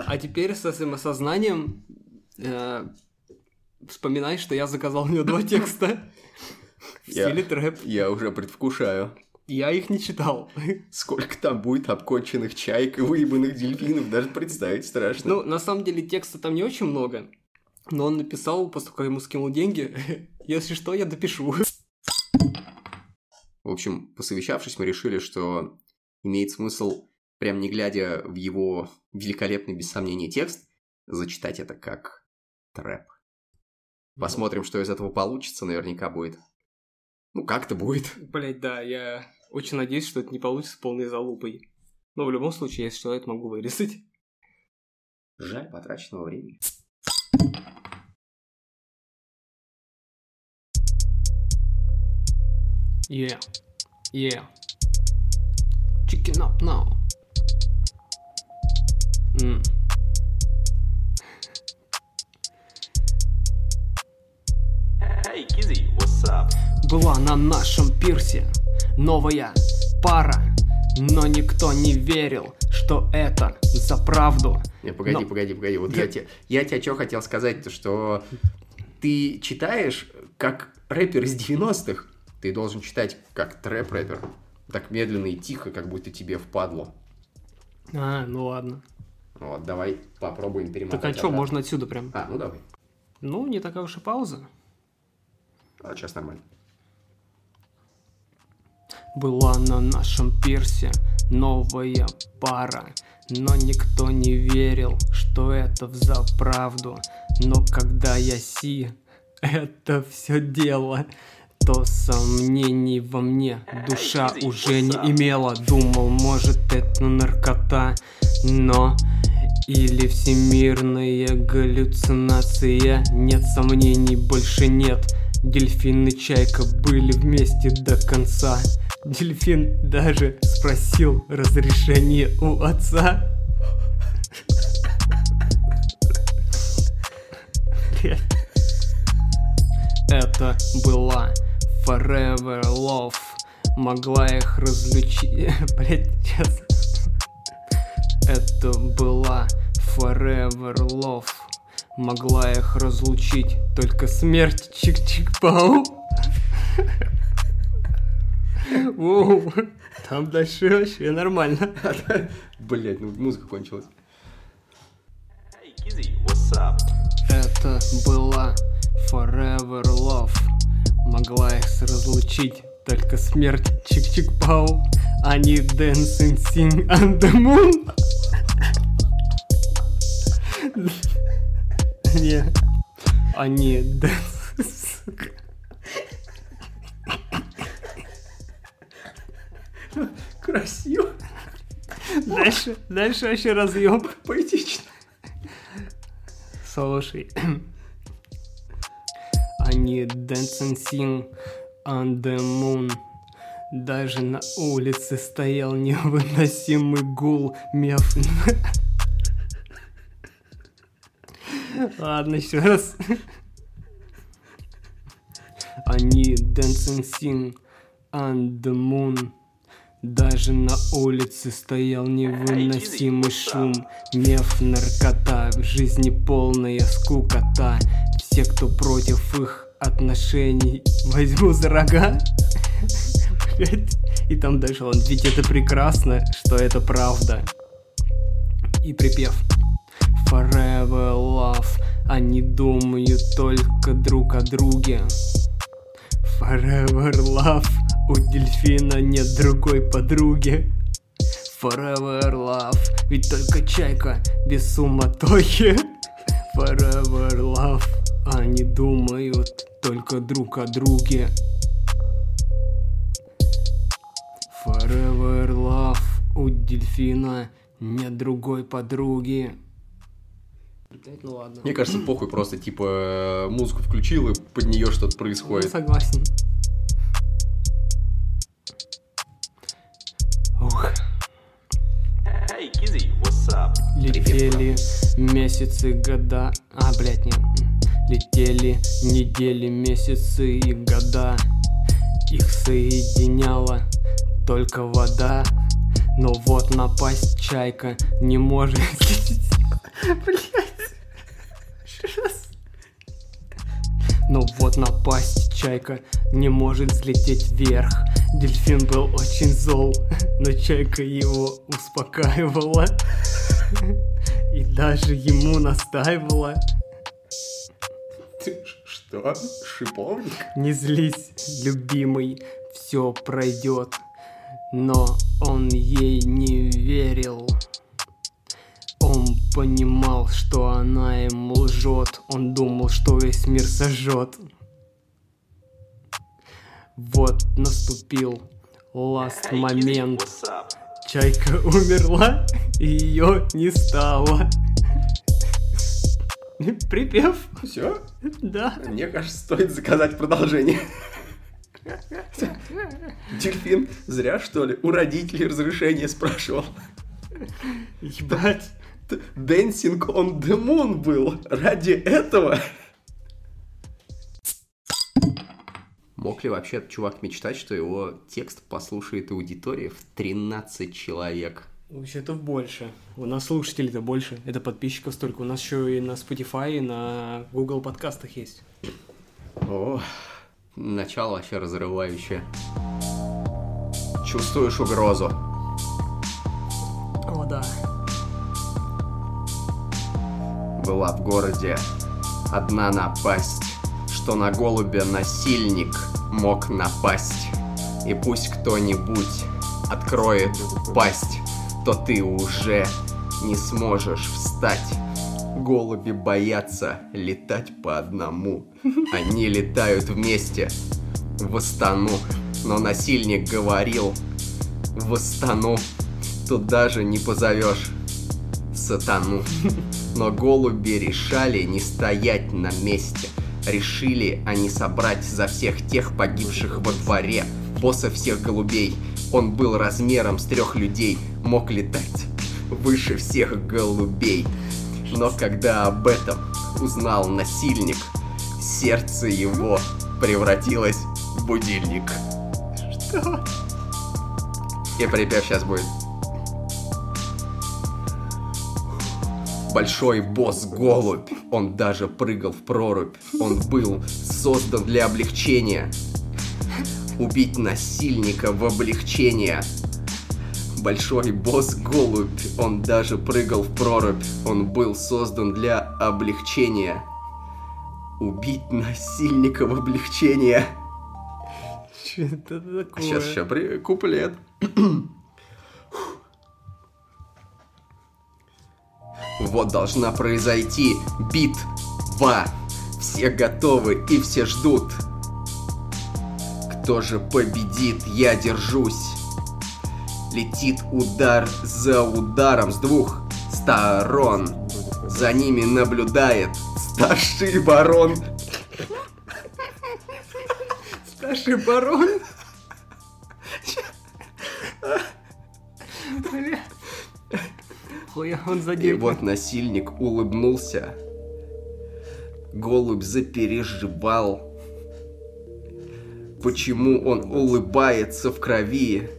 А теперь со своим осознанием э, вспоминай, что я заказал у нее два текста в стиле трэп. Я уже предвкушаю. Я их не читал. Сколько там будет обконченных чаек и выебанных дельфинов, даже представить страшно. Ну, на самом деле, текста там не очень много. Но он написал, после того, как ему скинул деньги. Если что, я допишу. В общем, посовещавшись, мы решили, что имеет смысл, прям не глядя в его великолепный, без сомнения, текст, зачитать это как трэп. Посмотрим, что из этого получится, наверняка будет. Ну, как-то будет. Блять, да, я очень надеюсь, что это не получится полной залупой. Но в любом случае, если что, я это могу вырезать. Жаль потраченного времени. Yeah, yeah. Chicken up now. М. Hey, Kizzy, what's up? Была на нашем пирсе новая пара, но никто не верил, что это за правду. Не, погоди, Но- погоди, погоди. Вот я тебе, я тебе что хотел сказать, то что ты читаешь как рэпер из 90-х, ты должен читать как трэп-рэпер. Так медленно и тихо, как будто тебе впадло. А, ну ладно. Вот, давай попробуем перемотать. Так а что, можно отсюда прям? А, ну давай. Ну, не такая уж и пауза. А, сейчас нормально. Была на нашем пирсе новая пара, но никто не верил, что это за правду. Но когда я си это все дело, то сомнений во мне душа уже не имела. Думал, может это наркота, но или всемирная галлюцинация Нет сомнений, больше нет Дельфин и Чайка были вместе до конца Дельфин даже спросил разрешение у отца. Это была Forever Love Могла их разлучить Блять, сейчас это была Forever Love. Могла их разлучить только смерть Чик-Чик-Пау. Воу, там дальше вообще нормально. Блять, ну музыка кончилась. Это была Forever Love. Могла их разлучить только смерть Чик-Чик-Пау. Они dancing sing on the moon. Не. Они dance... Красиво, Дальше, дальше вообще разъем. поэтично. Слушай. Они dancing sing on the moon. Даже на улице стоял невыносимый гул меф. Ладно, еще раз. Они dancing sing on the moon. Даже на улице стоял невыносимый шум. Меф, наркота, в жизни полная скукота. Все, кто против их отношений, возьму за рога. И там дальше он, ведь это прекрасно, что это правда. И припев. Forever love Они думают только друг о друге. Forever love У дельфина нет другой подруги Forever love Ведь только чайка без суматохи Forever love Они думают только друг о друге Forever love У дельфина нет другой подруги ну ладно. Мне кажется, похуй просто, типа, э, музыку включил, и под нее что-то Ну, происходит. согласен. Ух, Hey, Kizzy, what's up? летели месяцы, года... А, блядь, нет. Летели недели, месяцы и года. Их соединяла только вода. Но вот напасть чайка не может... Раз. Но вот напасть чайка не может взлететь вверх. Дельфин был очень зол, но чайка его успокаивала. И даже ему настаивала. Ты Что? Шиповник? Не злись, любимый, все пройдет. Но он ей не верил. Он понимал, что она ему лжет. Он думал, что весь мир сожжет. Вот наступил ласт момент. Чайка умерла, и ее не стало. Припев, Все? да. Мне кажется, стоит заказать продолжение. Дельфин зря, что ли, у родителей разрешение спрашивал. Ебать. Dancing on the Moon был. Ради этого? Мог ли вообще чувак мечтать, что его текст послушает аудитория в 13 человек? Вообще-то больше. У нас слушателей-то больше. Это подписчиков столько. У нас еще и на Spotify, и на Google подкастах есть. О, начало вообще разрывающее. Чувствуешь угрозу? О, да. Была в городе одна напасть, что на голубя насильник мог напасть. И пусть кто-нибудь откроет пасть, то ты уже не сможешь встать. Голуби боятся летать по одному. Они летают вместе в Астану. Но насильник говорил, в Астану тут даже не позовешь сатану. Но голуби решали не стоять на месте. Решили они собрать за всех тех погибших во дворе. Босса всех голубей. Он был размером с трех людей. Мог летать выше всех голубей. Но когда об этом узнал насильник, сердце его превратилось в будильник. Что? И припев сейчас будет. Большой босс голубь, он даже прыгал в прорубь. Он был создан для облегчения. Убить насильника в облегчение. Большой босс голубь, он даже прыгал в прорубь. Он был создан для облегчения. Убить насильника в облегчение. Что это такое? Сейчас еще при... куплет. Вот должна произойти битва. Все готовы и все ждут. Кто же победит, я держусь. Летит удар за ударом с двух сторон. За ними наблюдает старший барон. Старший барон. Хуя он И задел. вот насильник улыбнулся. Голубь запереживал. Почему он улыбается в крови?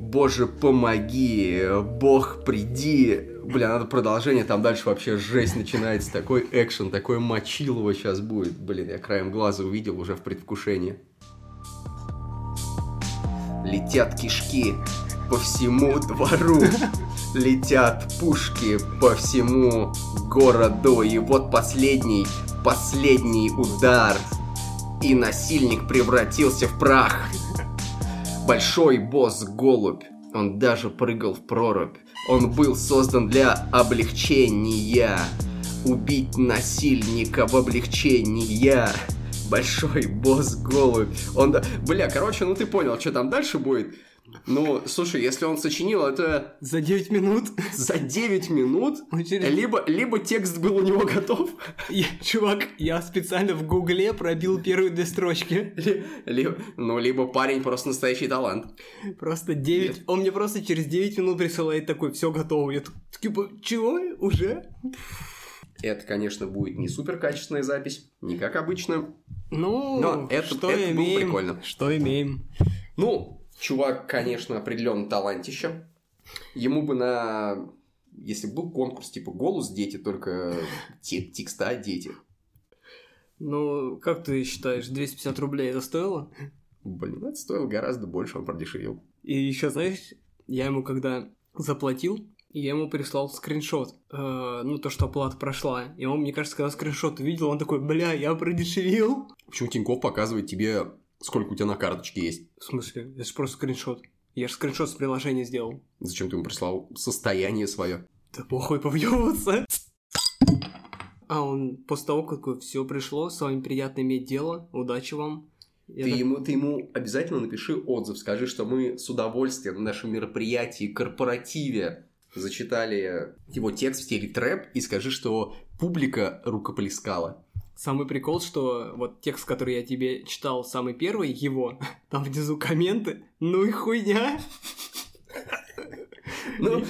Боже, помоги, Бог, приди. Бля, надо продолжение, там дальше вообще жесть начинается. Такой экшен, такое мочилово сейчас будет. Блин, я краем глаза увидел уже в предвкушении. Летят кишки по всему двору. Летят пушки по всему городу. И вот последний, последний удар. И насильник превратился в прах. Большой босс Голубь. Он даже прыгал в прорубь. Он был создан для облегчения. Убить насильника в облегчения. Большой босс Голубь. Он... Бля, короче, ну ты понял, что там дальше будет. Ну, слушай, если он сочинил это За 9 минут. за 9 минут, Он через- либо, либо текст был у него готов, Я- чувак, я специально в гугле пробил первые две строчки. ли- ли- ну, либо парень просто настоящий талант. Просто 9... Он мне просто через 9 минут присылает такой, все готово. Я типа, чего? Уже? Это, конечно, будет не супер качественная запись, не как обычно. Ну, Но это- что это было имеем? прикольно. Что имеем? Ну, чувак, конечно, определенно талантище. Ему бы на... Если бы был конкурс типа «Голос дети», только те- текста дети. Ну, как ты считаешь, 250 рублей это стоило? Блин, это стоило гораздо больше, он продешевил. И еще, знаешь, я ему когда заплатил, я ему прислал скриншот, э, ну, то, что оплата прошла. И он, мне кажется, когда скриншот увидел, он такой, бля, я продешевил. Почему Тинькофф показывает тебе, сколько у тебя на карточке есть? В смысле? Это же просто скриншот. Я же скриншот с приложения сделал. Зачем ты ему прислал состояние свое? Да похуй повъебываться. А он после того, как все пришло, с вами приятно иметь дело, удачи вам. Я Ты так- ему, ты ему обязательно напиши отзыв, скажи, что мы с удовольствием на нашем мероприятии, корпоративе зачитали его текст в стиле трэп и скажи, что публика рукоплескала. Самый прикол, что вот текст, который я тебе читал, самый первый, его, там внизу комменты, ну и хуйня. Ну,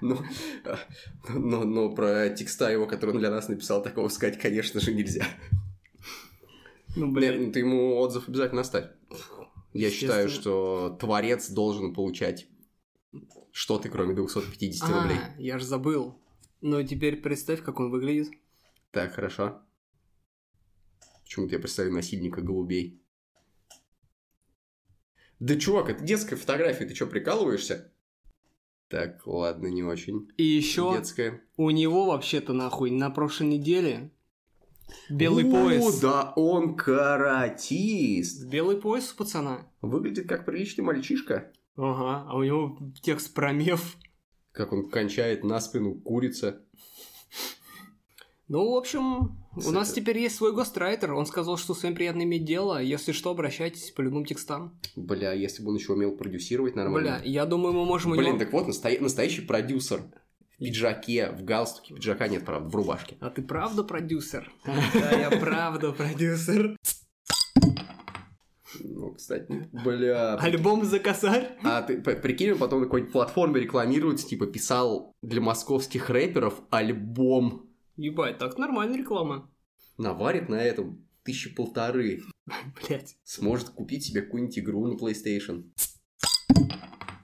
ну, но, но про текста его, который он для нас написал, такого сказать, конечно же, нельзя. Ну, Блин, блин, ты ему отзыв обязательно оставь. Я считаю, что творец должен получать что-то, кроме 250 рублей. А, я же забыл. Ну, теперь представь, как он выглядит. Так, хорошо. Почему-то я представил насильника голубей. Да, чувак, это детская фотография, ты что, прикалываешься? Так, ладно, не очень. И еще Детская. у него вообще-то нахуй на прошлой неделе белый О, пояс. да он каратист. Белый пояс у пацана. Выглядит как приличный мальчишка. Ага, а у него текст про меф. Как он кончает на спину курица. Ну, в общем, у нас теперь есть свой гострайтер. Он сказал, что с вами приятно иметь дело. Если что, обращайтесь по любым текстам. Бля, если бы он еще умел продюсировать нормально. Бля, я думаю, мы можем... Блин, него- так вот, настоя- настоящий продюсер. В пиджаке, в галстуке. Пиджака нет, правда, в рубашке. А ты правда продюсер? Да, я правда продюсер. Ну, кстати, бля. Альбом за косарь? А ты прикинь, потом на какой-нибудь платформе рекламируется, типа писал для московских рэперов альбом. Ебать, так нормальная реклама. Наварит на этом тысячи полторы. Блять. Сможет купить себе какую-нибудь игру на PlayStation.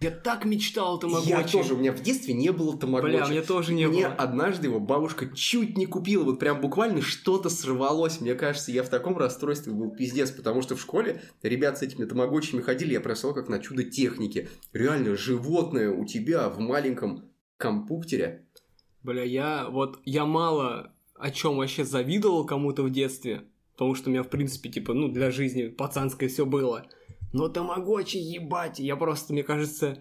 Я так мечтал о Тамагочи. Я тоже, у меня в детстве не было тамагочи. Бля, мне тоже не Мне было. однажды его бабушка чуть не купила, вот прям буквально что-то сорвалось. Мне кажется, я в таком расстройстве был пиздец, потому что в школе ребят с этими тамагочами ходили, я просил как на чудо техники. Реально, животное у тебя в маленьком компьютере. Бля, я вот, я мало о чем вообще завидовал кому-то в детстве, потому что у меня, в принципе, типа, ну, для жизни пацанское все было. Но Тамагочи, ебать, я просто, мне кажется,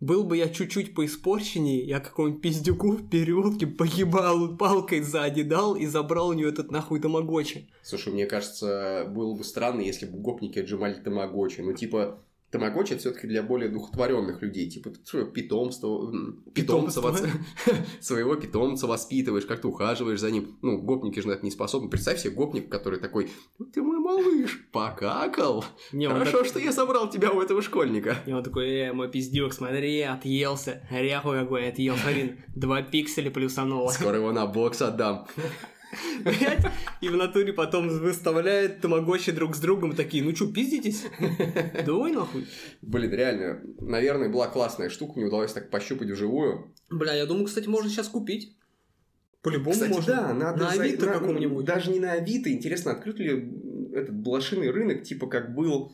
был бы я чуть-чуть поиспорченнее, я какому-нибудь пиздюку в переулке погибал, палкой сзади дал и забрал у нее этот нахуй Тамагочи. Слушай, мне кажется, было бы странно, если бы гопники отжимали тамагочи. Ну, типа, Тамагочи это все-таки для более духотворенных людей. Типа, ты питомство, питомца, своего питомца воспитываешь, как ты ухаживаешь за ним. Ну, гопники же на это не способны. Представь себе гопник, который такой, «Ну, ты мой малыш, покакал. Не, Хорошо, так- что я собрал тебя у этого школьника. И он такой, э, мой пиздюк, смотри, отъелся. Ряху какой отъел, смотри, два пикселя плюсануло. Скоро его на бокс отдам. И в натуре потом выставляют тамагочи друг с другом такие, ну чё, пиздитесь? Давай нахуй. Блин, реально, наверное, была классная штука, мне удалось так пощупать вживую. Бля, я думаю, кстати, можно сейчас купить. По-любому Кстати, можно. да, надо... На за- Авито на- каком-нибудь. Даже не на Авито. Интересно, открыт ли этот блошиный рынок, типа как был...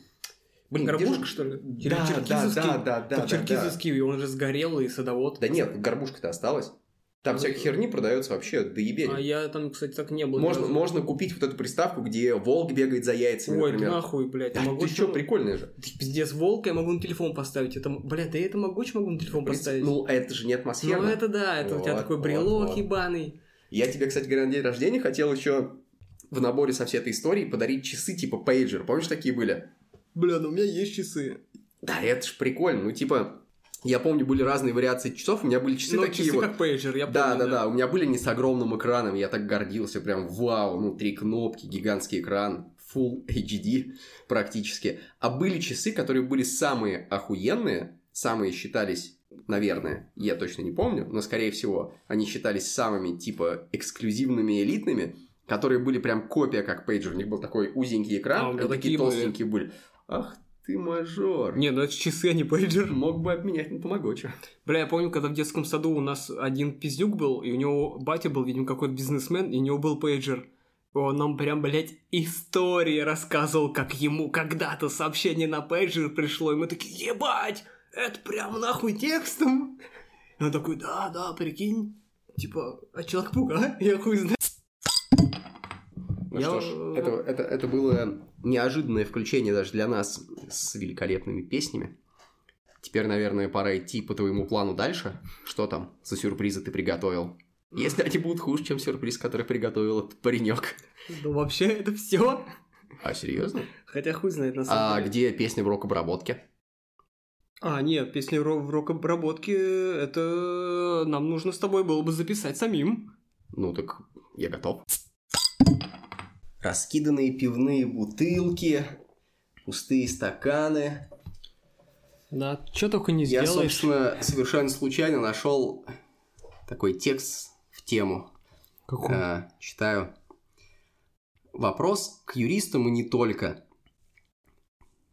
Блин, же- Горбушка, что ли? Да, да, да, да, да, да, черкизовский, он же сгорел, и садовод. Да нет, горбушка-то осталась. Там Ну, всякой херни продается вообще до ебени. А я там, кстати, так не был. Можно, можно купить вот эту приставку, где волк бегает за яйцами, Ой, например. нахуй, блядь. Да могу ты что, прикольная же. Ты пиздец, волка я могу на телефон поставить. Это, блядь, да я это могу могу на телефон поставить. Ну, это же не Ну, атмосферно. это да, это у тебя Вот, такой вот, брелок вот. ебаный. Я тебе, кстати говоря, на день рождения хотел еще в наборе со всей этой историей подарить часы типа пейджер. Помнишь, такие были? Бля, ну у меня есть часы. Да, это ж прикольно. Ну, типа, я помню, были разные вариации часов. У меня были часы Ну, такие часы вот. как пейджер, я Да, помню. да, да. У меня были не с огромным экраном. Я так гордился. Прям вау. Ну, три кнопки, гигантский экран. Full HD практически. А были часы, которые были самые охуенные. Самые считались, наверное, я точно не помню, но скорее всего, они считались самыми, типа, эксклюзивными, элитными, которые были прям копия как пейджер. У них был такой узенький А, экран, меня и такие такие были. толстенькие были. Ах ты мажор. Не, ну это часы, а не пейджер. Мог бы обменять на тамагочи. Бля, я помню, когда в детском саду у нас один пиздюк был, и у него батя был, видимо, какой-то бизнесмен, и у него был пейджер. Он нам прям, блядь, истории рассказывал, как ему когда-то сообщение на пейджер пришло, и мы такие, ебать, это прям нахуй текстом. И он такой, да, да, прикинь, типа, а Человек-паук, а? Я хуй знаю. Ну Я- что ж, это, это, это было неожиданное включение даже для нас с великолепными песнями. Теперь, наверное, пора идти по твоему плану дальше. Что там за сюрпризы ты приготовил? Если они будут хуже, чем сюрприз, который приготовил этот паренек. Ну, вообще, это все. А, серьезно? Хотя хуй знает на самом А деле. где песня в рок-обработке? А, нет, песни ро- в рок-обработке, это нам нужно с тобой было бы записать самим. Ну так я готов. Раскиданные пивные бутылки, пустые стаканы. Да, что только не Я, сделаешь. собственно, совершенно случайно нашел такой текст в тему. Какой? Э, читаю. Вопрос к юристам и не только.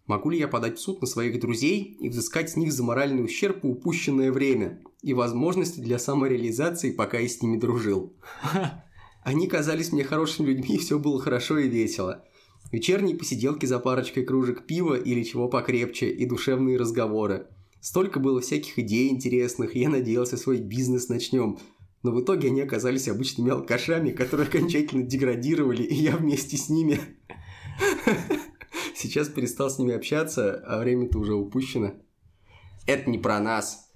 Могу ли я подать в суд на своих друзей и взыскать с них за моральный ущерб и упущенное время и возможности для самореализации, пока я с ними дружил? Они казались мне хорошими людьми, и все было хорошо и весело. Вечерние посиделки за парочкой кружек пива или чего покрепче и душевные разговоры. Столько было всяких идей интересных, я надеялся свой бизнес начнем. Но в итоге они оказались обычными алкашами, которые окончательно деградировали, и я вместе с ними. Сейчас перестал с ними общаться, а время-то уже упущено. Это не про нас.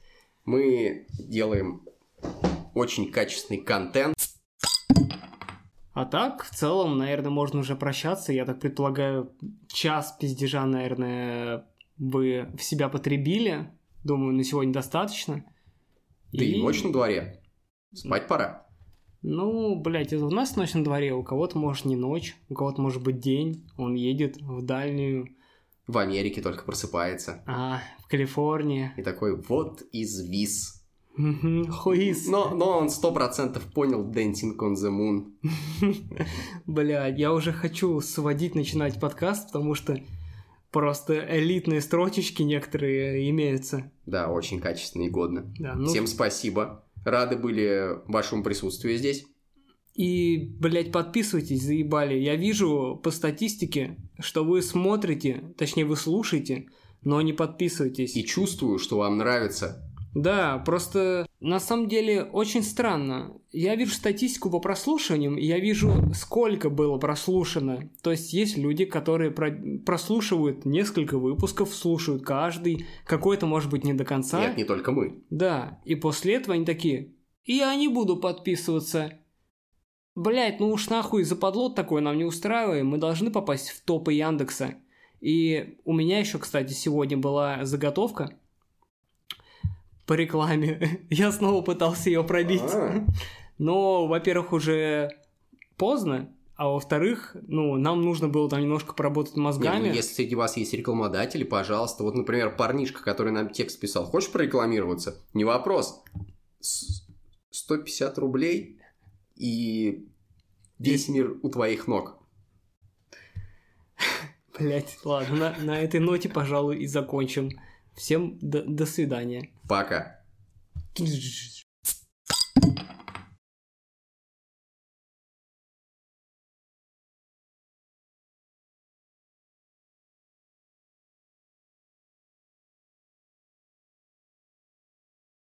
Мы делаем очень качественный контент. А так, в целом, наверное, можно уже прощаться. Я так предполагаю, час пиздежа, наверное, вы в себя потребили. Думаю, на сегодня достаточно. Да и ночь на дворе. Спать пора. Ну, блядь, это у нас ночь на дворе, у кого-то может не ночь, у кого-то может быть день, он едет в дальнюю, В Америке только просыпается. а, в Калифорнии. И такой, вот из Хуис. Но, но он сто процентов понял Dancing on the Moon. Блядь, я уже хочу сводить, начинать подкаст, потому что просто элитные строчечки некоторые имеются. Да, очень качественно и годно. Да, ну, Всем спасибо. Рады были вашему присутствию здесь. И, блядь, подписывайтесь, заебали. Я вижу по статистике, что вы смотрите, точнее, вы слушаете, но не подписывайтесь. И чувствую, что вам нравится. Да, просто на самом деле очень странно. Я вижу статистику по прослушиваниям, и я вижу, сколько было прослушано. То есть есть люди, которые про- прослушивают несколько выпусков, слушают каждый, какой-то может быть не до конца. Нет, не только мы. Да, и после этого они такие, и я не буду подписываться. Блять, ну уж нахуй западло такое нам не устраиваем, мы должны попасть в топы Яндекса. И у меня еще, кстати, сегодня была заготовка по рекламе. Я снова пытался ее пробить. А. Но, во-первых, уже поздно, а во-вторых, ну, нам нужно было там немножко поработать Не, ну, мозгами. если среди вас есть рекламодатели, пожалуйста. Вот, например, парнишка, который нам текст писал, хочешь прорекламироваться? Не вопрос. С- 150 рублей и весь мир у твоих ног. Блять, ладно, на, на этой ноте, пожалуй, и закончим. Всем до, до свидания. Пока.